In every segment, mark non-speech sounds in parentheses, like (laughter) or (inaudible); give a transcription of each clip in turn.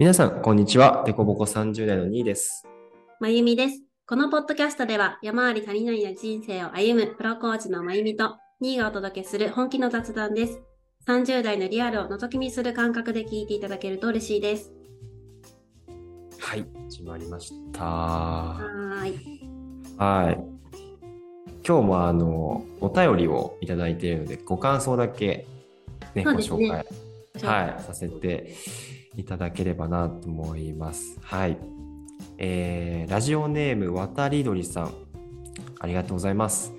皆さん、こんにちは。デコボコ30代の2位です。まゆみです。このポッドキャストでは山あり谷々な人生を歩むプロコーチのまゆみと2位がお届けする本気の雑談です。30代のリアルを覗き見する感覚で聞いていただけると嬉しいです。はい、始まりました。ははーい。い。今日もあの、お便りをいただいているので、ご感想だけ、ね、ね紹介、はい、させていただければなと思います。はい。えーラジオネーム、渡り鳥さん。ありがとうございます。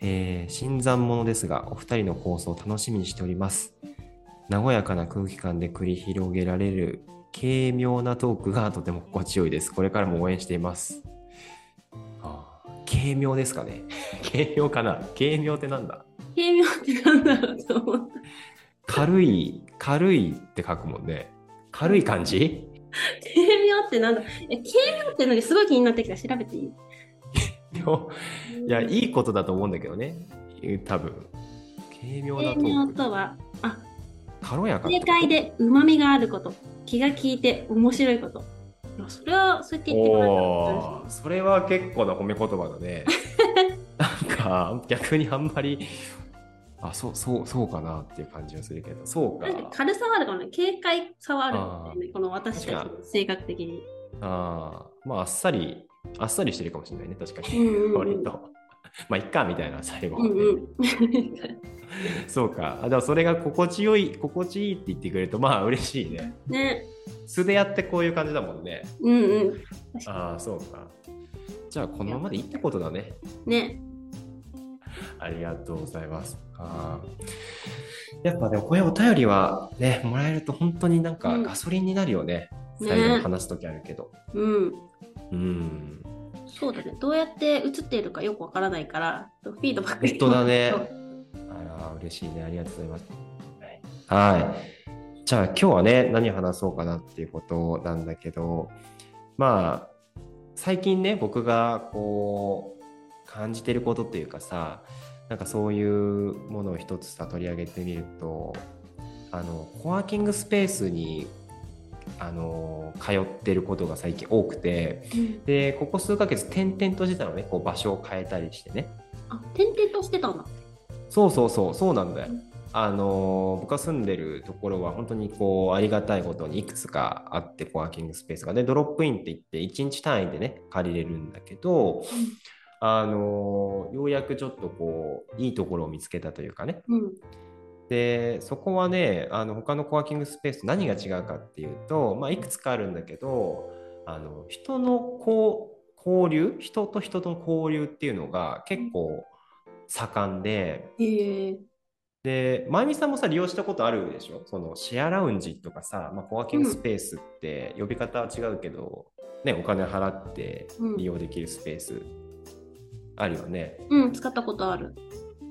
えー新参者ですが、お二人の放送を楽しみにしております。和やかな空気感で繰り広げられる軽妙なトークが (laughs) とても心地よいです。これからも応援しています。あー軽妙ですかね？(laughs) 軽妙かな？軽妙ってなんだ？軽妙ってなんだろうと思った。軽い、軽いって書くもんね。軽い感じ？軽妙ってなんだ？え、軽妙ってのにすごい気になってきた。調べていい？で (laughs) もいや、いいことだと思うんだけどね。多分。軽妙なト軽妙。とは、あ、軽やか正解で旨味があること。気が利いて面白いこと。それはそうやって言ってもらえたそれは結構な褒め言葉だね。(laughs) なんか逆にあんまり、あ、そう、そう、そうかなっていう感じがするけど、そうか。なんか軽さはあるかもね。軽快さはある。この私たちの性格的に。ああ、まああっさり、あっさりしてるかもしれないね、確かに。うんうんうん割と。(laughs) まあ、いっかみたいな、最後うんうん。そうか。あでもそれが心地よい、心地いいって言ってくれると、まあ嬉しいね。ね。素でやってこういう感じだもんね。うんうん。ああ、そうか。じゃあ、このままでいいってことだね。にね。ありがとうございます。あーやっぱでもこういうお便りはね、もらえると本当になんかうんガソリンになるよね。ね最後に話すときあるけど。うん。うん。そうだね。どうやって映っているかよくわからないから、フィードバック本当だね (laughs) あら、嬉しいね。ありがとうございます。はい。はいじゃあ今日はね、何話そうかなっていうことなんだけど、まあ、最近ね、僕がこう、感じてることっていうかさ、なんかそういうものを一つさ、取り上げてみると、あの、コワーキングスペースに、あの、通ってることが最近多くて、うんで、ここ数ヶ月転々としてたのね、こう場所を変えたりしてね。あ、転々としてたんだ。そうそうそうそうなんだようん。あの僕が住んでるところは本当にこうありがたいことにいくつかあってコワーキングスペースがでドロップインって言って1日単位でね借りれるんだけど、あのようやくちょっとこういいところを見つけたというかねうん。でそこはねあの他のコワーキングスペースと何が違うかっていうと、まあ、いくつかあるんだけどあの人のこう交流人と人との交流っていうのが結構盛んで。へえ。で、まゆみさんもさ、利用したことあるでしょ？そのシェアラウンジとかさ、まあ、コワーキングスペースって呼び方は違うけど、ね、お金払ってうん利用できるスペースあるよね。うん、使ったことある。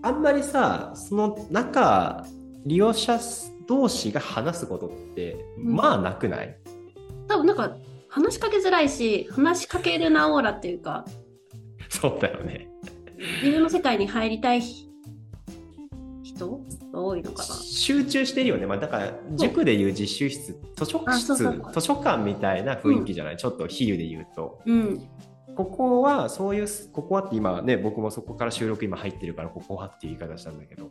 あんまりさ、その中、利用者同士が話すことって、うんまあなくない？多分なんか、話しかけづらいし、話しかけるなオーラっていうか、そうだよね。自分の世界に入りたい人？が多いのかな？集中してるよね。まあ、だから、塾でいう実習室、図書あ室、図書館みたいな雰囲気じゃない、ちょっと比喩で言うと。うん。ここはそういうここはって今ね僕もそこから収録今入ってるからここはっていう言い方したんだけど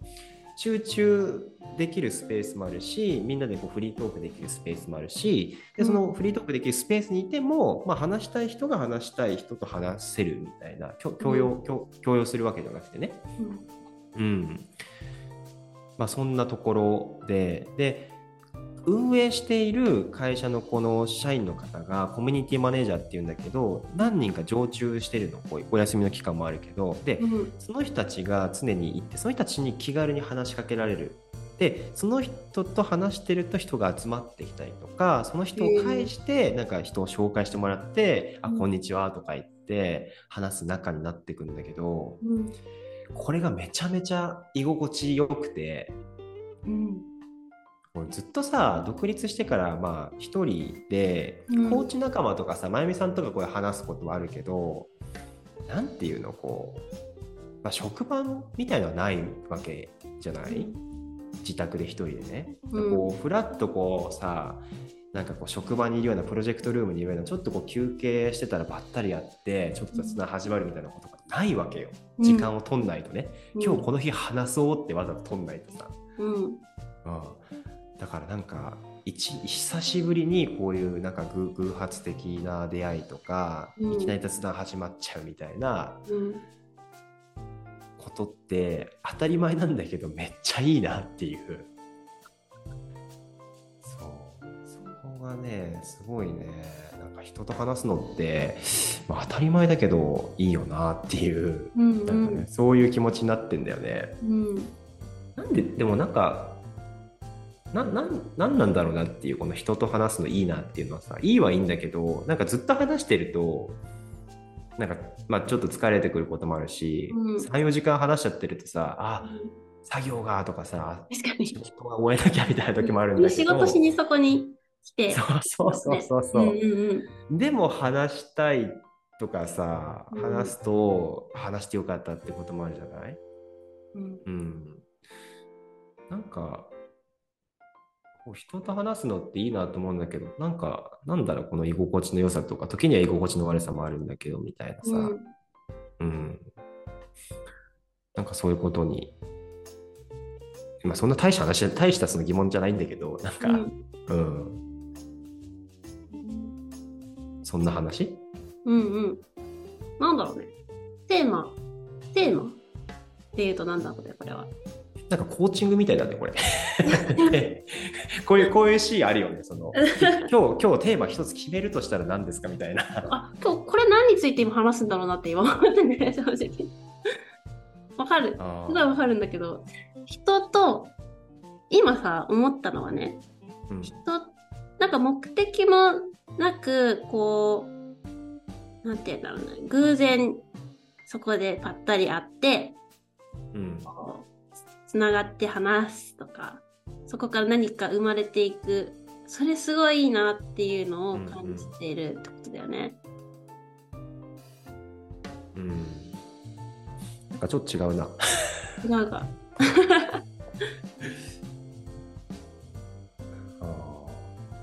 集中できるスペースもあるしみんなでこうフリートークできるスペースもあるしでそのフリートークできるスペースにいても、まあ、話したい人が話したい人と話せるみたいな共共用共共用するわけじゃなくてね。うん。うん。まあそんなところでで運営している会社のこの社員の方がコミュニティマネージャーっていうんだけど何人か常駐してるのこうお休みの期間もあるけどでうん。その人たちが常にいてその人たちに気軽に話しかけられるでその人と話してると人が集まってきたりとかその人を介してなんか人を紹介してもらって「あうんこんにちは」とか言って話す仲になっていくんだけどうん。これがめちゃめちゃ居心地よくてうん。もうずっとさ独立してからまあ一人でうん。コーチ仲間とかさ、まゆみさんとかこう話すことはあるけどなんていうのこう、まあ、職場みたいのはないわけじゃない、自宅で一人でね、うん。こうフラッとこうさなんかこう職場にいるようなプロジェクトルームにいるようなちょっとこう休憩してたらばったりやってちょっと雑談始まるみたいなことがないわけよ。時間を取んないとね、うん。今日この日話そうってわざと取んないとさ、うん。うん、だからなんか一久しぶりにこういうなんか偶偶発的な出会いとか、うんいきなり雑談始まっちゃうみたいなうん。ことって当たり前なんだけどめっちゃいいなっていうそうそこがねすごいねなんか人と話すのって、まあ、当たり前だけどいいよなっていううん。うなんかねん。そういう気持ちになってんだよね。うん。なんででもなんかななんなんなんだろうなっていうこの人と話すのいいなっていうのはさいいはいいんだけどなんかずっと話してるとなんか、まあ、ちょっと疲れてくることもあるし、うん34時間話しちゃってるとさあ作業がとかさ確かに。仕事が終えなきゃみたいな時もあるんだけ仕ど事しにそこに来て。そうそうそうそうそう、うんうんうん。でも話したいとかさうん話すと話してよかったってこともあるじゃない？うんうん。なんか、こう人と話すのっていいなと思うんだけど、なんか、なんだろう、この居心地の良さとか、時には居心地の悪さもあるんだけど、みたいなさ、うんうん。なんかそういうことに、まあそんな大した話、大したその疑問じゃないんだけど、なんか、うん、そんな話？うんうん。なんだろうね。テーマ、テーマっていうとなんだろうね、これは。なんかコーチングみたいだね、これ。(laughs) (laughs) (laughs) こういう、こういうシーンあるよね。その、(laughs) 今日、今日テーマ一つ決めるとしたら何ですかみたいな。あ、今日これ何について今話すんだろうなって今思ってね、正直。わかる。あすごいわかるんだけど、人と、今さ、思ったのはね、うん人、なんか目的もなく、こう、なんて言うんだろうね、偶然、そこでぱったり会って、うん。つながって話すとか、そこから何か生まれていく、それすごいいいなっていうのを感じているってことだよね。うん。なんかちょっと違うな。違うか。(laughs) あ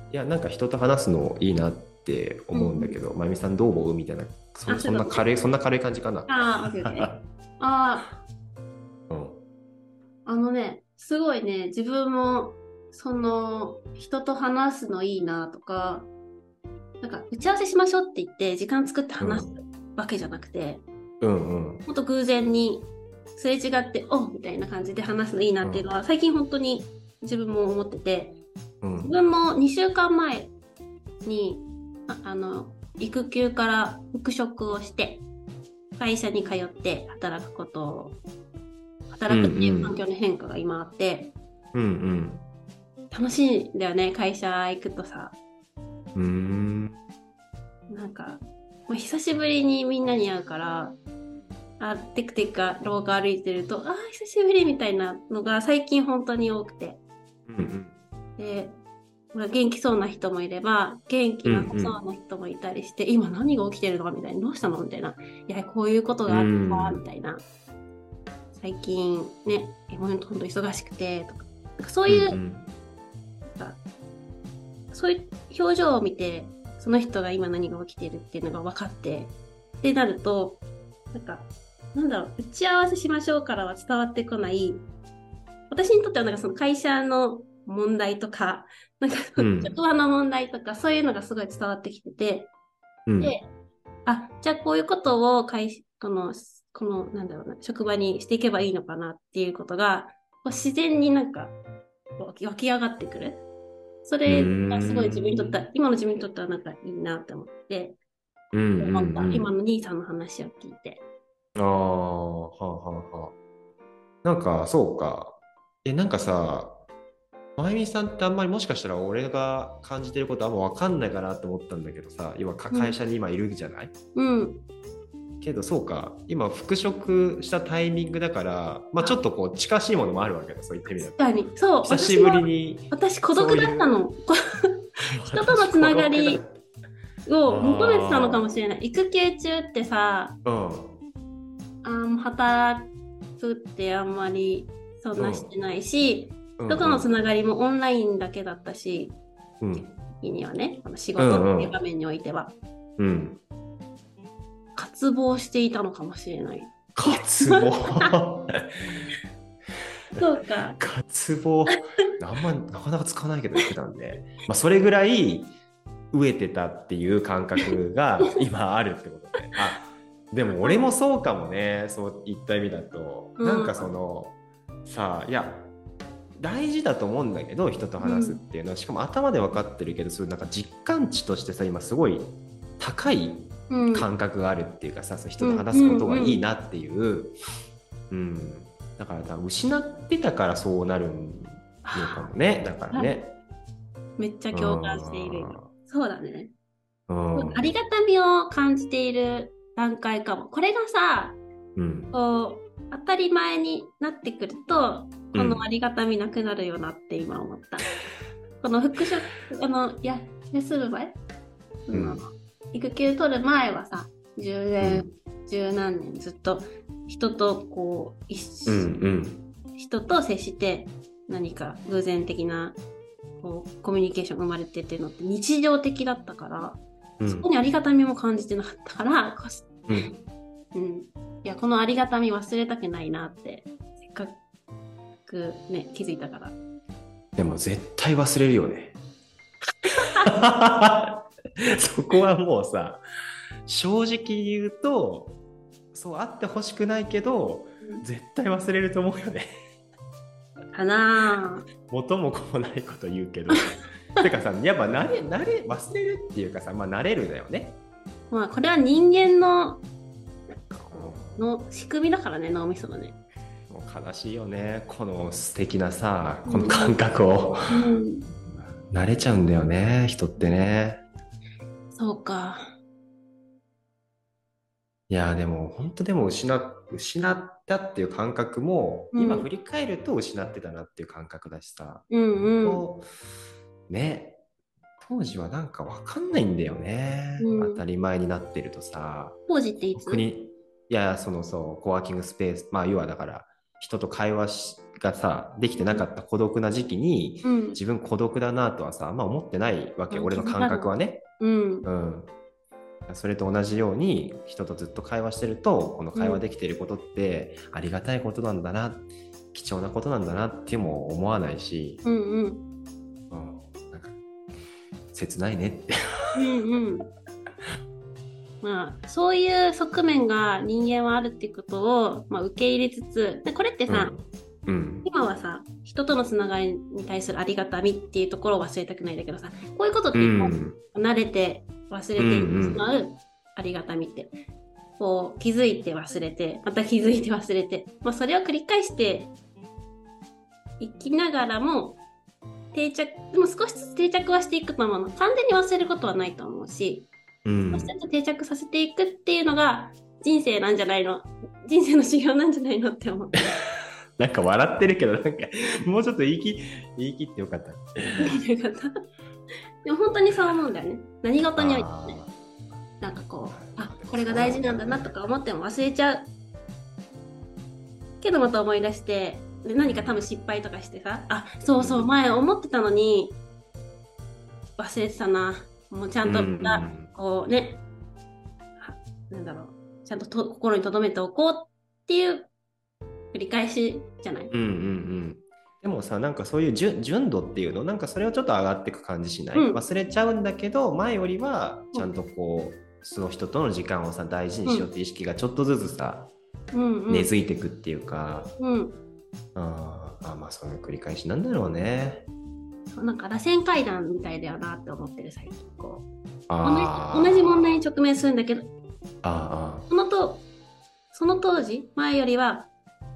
ーいや、なんか人と話すのいいなって思うんだけど、まゆみさんどう思うみたいな、そあそんな軽い、そんな軽い感じかな。ああ。ああ、(laughs) うん。あのね、すごいね、自分も、その、人と話すのいいなとか、なんか、打ち合わせしましょうって言って、時間作って話すわけじゃなくて、うんうん。もっと偶然に、すれ違って、おみたいな感じで話すのいいなっていうのは、最近本当に自分も思ってて、うん自分も2週間前に、ああの、育休から復職をして、会社に通って働くことを、働くっていう環境の変化が今あって、うん楽しいんだよね、会社行くとさ。うん。なんか、もう久しぶりにみんなに会うから、あ、テクテクか廊下歩いてると、あー、久しぶりみたいなのが最近本当に多くて。うんうん。で、ほら元気そうな人もいれば、元気なさそうな人もいたりして、今何が起きてるの？みたいな、どうしたの？みたいな。いや、こういうことがあるか、うんみたいな。最近ね、ほんと忙しくて、とか。なんかそういう、ん。なんかそういう表情を見て、その人が今何が起きてるっていうのが分かって、ってなると、なんか、なんだろう、打ち合わせしましょうからは伝わってこない、私にとってはなんかその会社の問題とか、なんかうん。職場の問題とか、そういうのがすごい伝わってきてて、うん。で、あ、じゃあこういうことを会社、この、この、なんだろうな、職場にしていけばいいのかなっていうことが、こう自然になんか湧き上がってくる。それがすごい自分にとっては、今の自分にとってはなんかいいなって思って、うんうん。うん今の兄さんの話を聞いて。ああ、はあはあはあ。なんか、そうか。え、なんかさ、まゆみさんってあんまりもしかしたら俺が感じてることあんま分かんないかなと思ったんだけどさ、要はかうん会社に今いるじゃない、うん。けどそうか、今復職したタイミングだから、まあちょっとこう近しいものもあるわけだ、そういった意味だと。確かに。そう。久しぶりに。私孤独だったの。人とのつながりを (laughs) 求めてたのかもしれない。育休中ってさ、うん。あー働くってあんまりそんなしてないし、うん人とのつながりもオンラインだけだったし、うん。時にはね、この仕事っていう場面においては、うん。渇望していたのかもしれない。渇望。(laughs) そうか。渇望。あんまなかなか使わないけど言ってたんで、まあ、それぐらい飢えてたっていう感覚が (laughs) 今あるってことで。あでも俺もそうかもね、そういった意味だと。うんなんかその、さあ、いや、大事だと思うんだけど人と話すっていうのは、しかも頭で分かってるけどそういうなんか実感値としてさ今すごい高いうん。感覚があるっていうかさ、そう人と話すことがいいなっていう、うんだから多分失ってたからそうなるのかもねだからね。めっちゃ共感している。そうだね。うん。ありがたみを感じている段階かも。これがさ、うん。こう、当たり前になってくると、こうんのありがたみなくなるよなって今思った。この復職、あの、いや、休む前、うんうん育休取る前はさ、10年、十何年ずっと人とこう、一緒うんうん。人と接して何か偶然的なこうコミュニケーションが生まれてっていうのって日常的だったから、うん。そこにありがたみも感じてなかったから、こうん。うん、いやこのありがたみ忘れたくないなってせっかくね気づいたから。でも絶対忘れるよね。(laughs) (laughs) そこはもうさ正直言うとそうあってほしくないけど絶対忘れると思うよね。かな元も子もないこと言うけど。(laughs) てかさやっぱ慣れ慣れ忘れるっていうかさまあ慣れるだよね。あまあこれは人間のの仕組みだからね脳みそのね、もう悲しいよね。この素敵なさこの感覚を、うん、慣れちゃうんだよね人ってねそうか。いやでも本当でも失っ失ったっていう感覚も、うん。今振り返ると失ってたなっていう感覚だしさ、うんうん。ね当時はなんか分かんないんだよね、うん。当たり前になってるとさ。当時っていつ？国いやそのそうコワーキングスペースまあ要はだから人と会話しがさできてなかった孤独な時期に、うん。自分孤独だなとはさあんま思ってないわけ、うん。俺の感覚はね。うん。うん、それと同じように人とずっと会話してるとこの会話できてることってありがたいことなんだな、貴重なことなんだなっても思わないし、うんうん。うん、なんか切ないねって。うんうん。まあ、そういう側面が人間はあるっていうことを、まあ、受け入れつつ、でこれってさ、うんうん今はさ、人とのつながりに対するありがたみっていうところを忘れたくないんだけどさ、こういうことって慣れて忘れてしまうありがたみって、こう気づいて忘れて、また気づいて忘れて、まあ、それを繰り返していきながらも、定着、でも少しずつ定着はしていくと思うの。完全に忘れることはないと思うし、うん少しずつ定着させていくっていうのが人生なんじゃないの？人生の修行なんじゃないの？って思う。なんか笑ってるけどなんかもうちょっと言い切言い切ってよかった。よかった。でも本当にそう思うんだよね。何事においてもね。なんかこう、あ、これが大事なんだなとか思っても忘れちゃう。けどまた思い出して、で何か多分失敗とかしてさ、あ、そうそう、前思ってたのに、忘れてたな。もうちゃんと、こうね、はなんだろう、ちゃんとと心に留めておこうっていう繰り返しじゃない？うんうんうん。でもさなんかそういう純純度っていうの？なんかそれをちょっと上がっていく感じしない、うん。忘れちゃうんだけど前よりはちゃんとこう、その人との時間をさ大事にしようって意識がちょっとずつさ、うんうん。根付いていくっていうか、うん。あーあまあそういう繰り返しなんだろうね。そうなんか螺旋階段みたいだよなって思ってる最近こう。同じ同じ問題に直面するんだけど。あそのとその当時？前よりは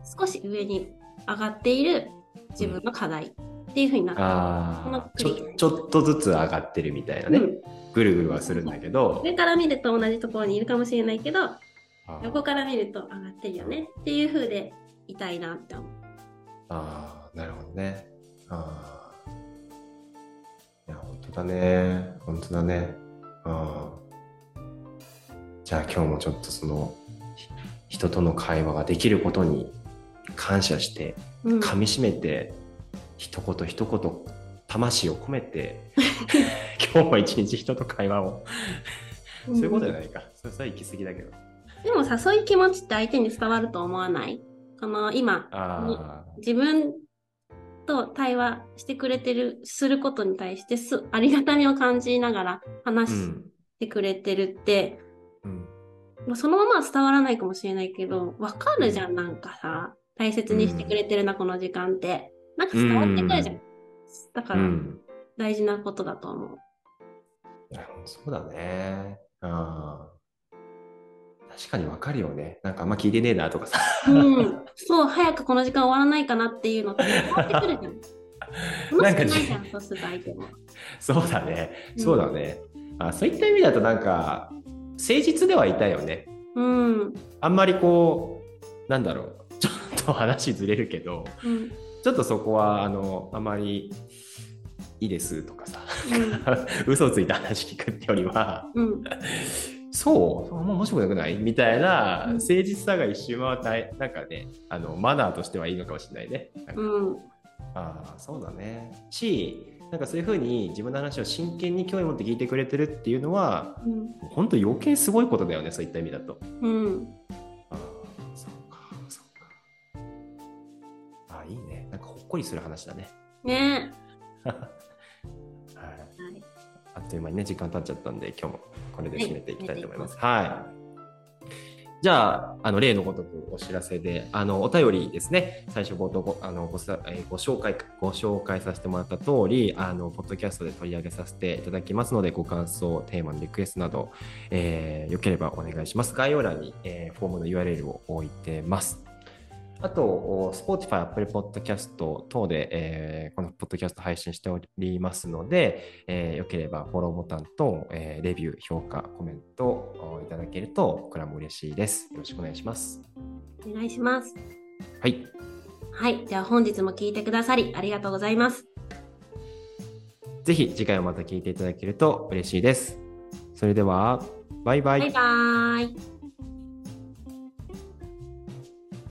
少し上に上がっている自分の課題っていうふうになーってあー。このちょちょっとずつ上がってるみたいなね、うん。ぐるぐるはするんだけど。上から見ると同じところにいるかもしれないけど横から見ると上がってるよねっていうふうでいたいなって思う。あーなるほどね。あー。いや本当だね。本当だね。あー。じゃあ今日もちょっとそのひ人との会話ができることに感謝してうん、噛みしめて一言一言魂を込めて (laughs) 今日も一日人と会話を。うんそういうことじゃないか。それは行き過ぎだけど。でもさ、そういう気持ちって相手に伝わると思わない？この今、あ自分と対話してくれてる、することに対してす、ありがたみを感じながらあ。話しうん。てくれてるって、うん。まあそのままは伝わらないかもしれないけど、わかるじゃん、なんかさ、大切にしてくれてるな、この時間って。なんか伝わってくるじゃん。だから、うん。大事なことだと思う。そうだね。ああ。確かにわかるよね。なんかあんま聞いてねえなとかさ。うん。そう、早くこの時間終わらないかなっていうのって伝わってくるじゃん。(laughs) なんじゃん、そうすると相手も。そうだね。うんそうだね。あそういった意味だとなんか、誠実ではいたよね。うん。あんまりこう、なんだろう。と話ずれるけど、うん。ちょっとそこは、あの、あまりいいですとかさ、うん。嘘をついた話聞くってよりは、うん。そう、もう面白くなくない？みたいなうん誠実さが一瞬は大なんかね、あのマナーとしてはいいのかもしれないね。なんかうん。ああ、そうだね。し、なんかそういうふうに自分の話を真剣に興味持って聞いてくれてるっていうのは、うん。本当余計すごいことだよね、そういった意味だと。うん。こりする話だね。ねはい。(laughs) はい。あっという間にね、時間経っちゃったんで、今日もこれで締めていきたいと思います。はい。じゃあ、あの例のごとくお知らせで、あのお便りですね、最初冒頭ごあのごさ、えーご紹介ご紹介させてもらった通り、あのポッドキャストで取り上げさせていただきますので、ご感想、テーマのリクエストなど、えーよければお願いします。概要欄に、えーフォームの URL を置いてます。あと、お Spotify、Apple Podcast 等で、えーこのポッドキャスト配信しておりますので、えーよければフォローボタンと、えーレビュー、評価、コメントをいただけると、僕らも嬉しいです。よろしくお願いします。お願いします。はい。はい。では本日も聞いてくださりありがとうございます。ぜひ次回もまた聞いていただけると嬉しいです。それでは、バイバイ。バイバーイ。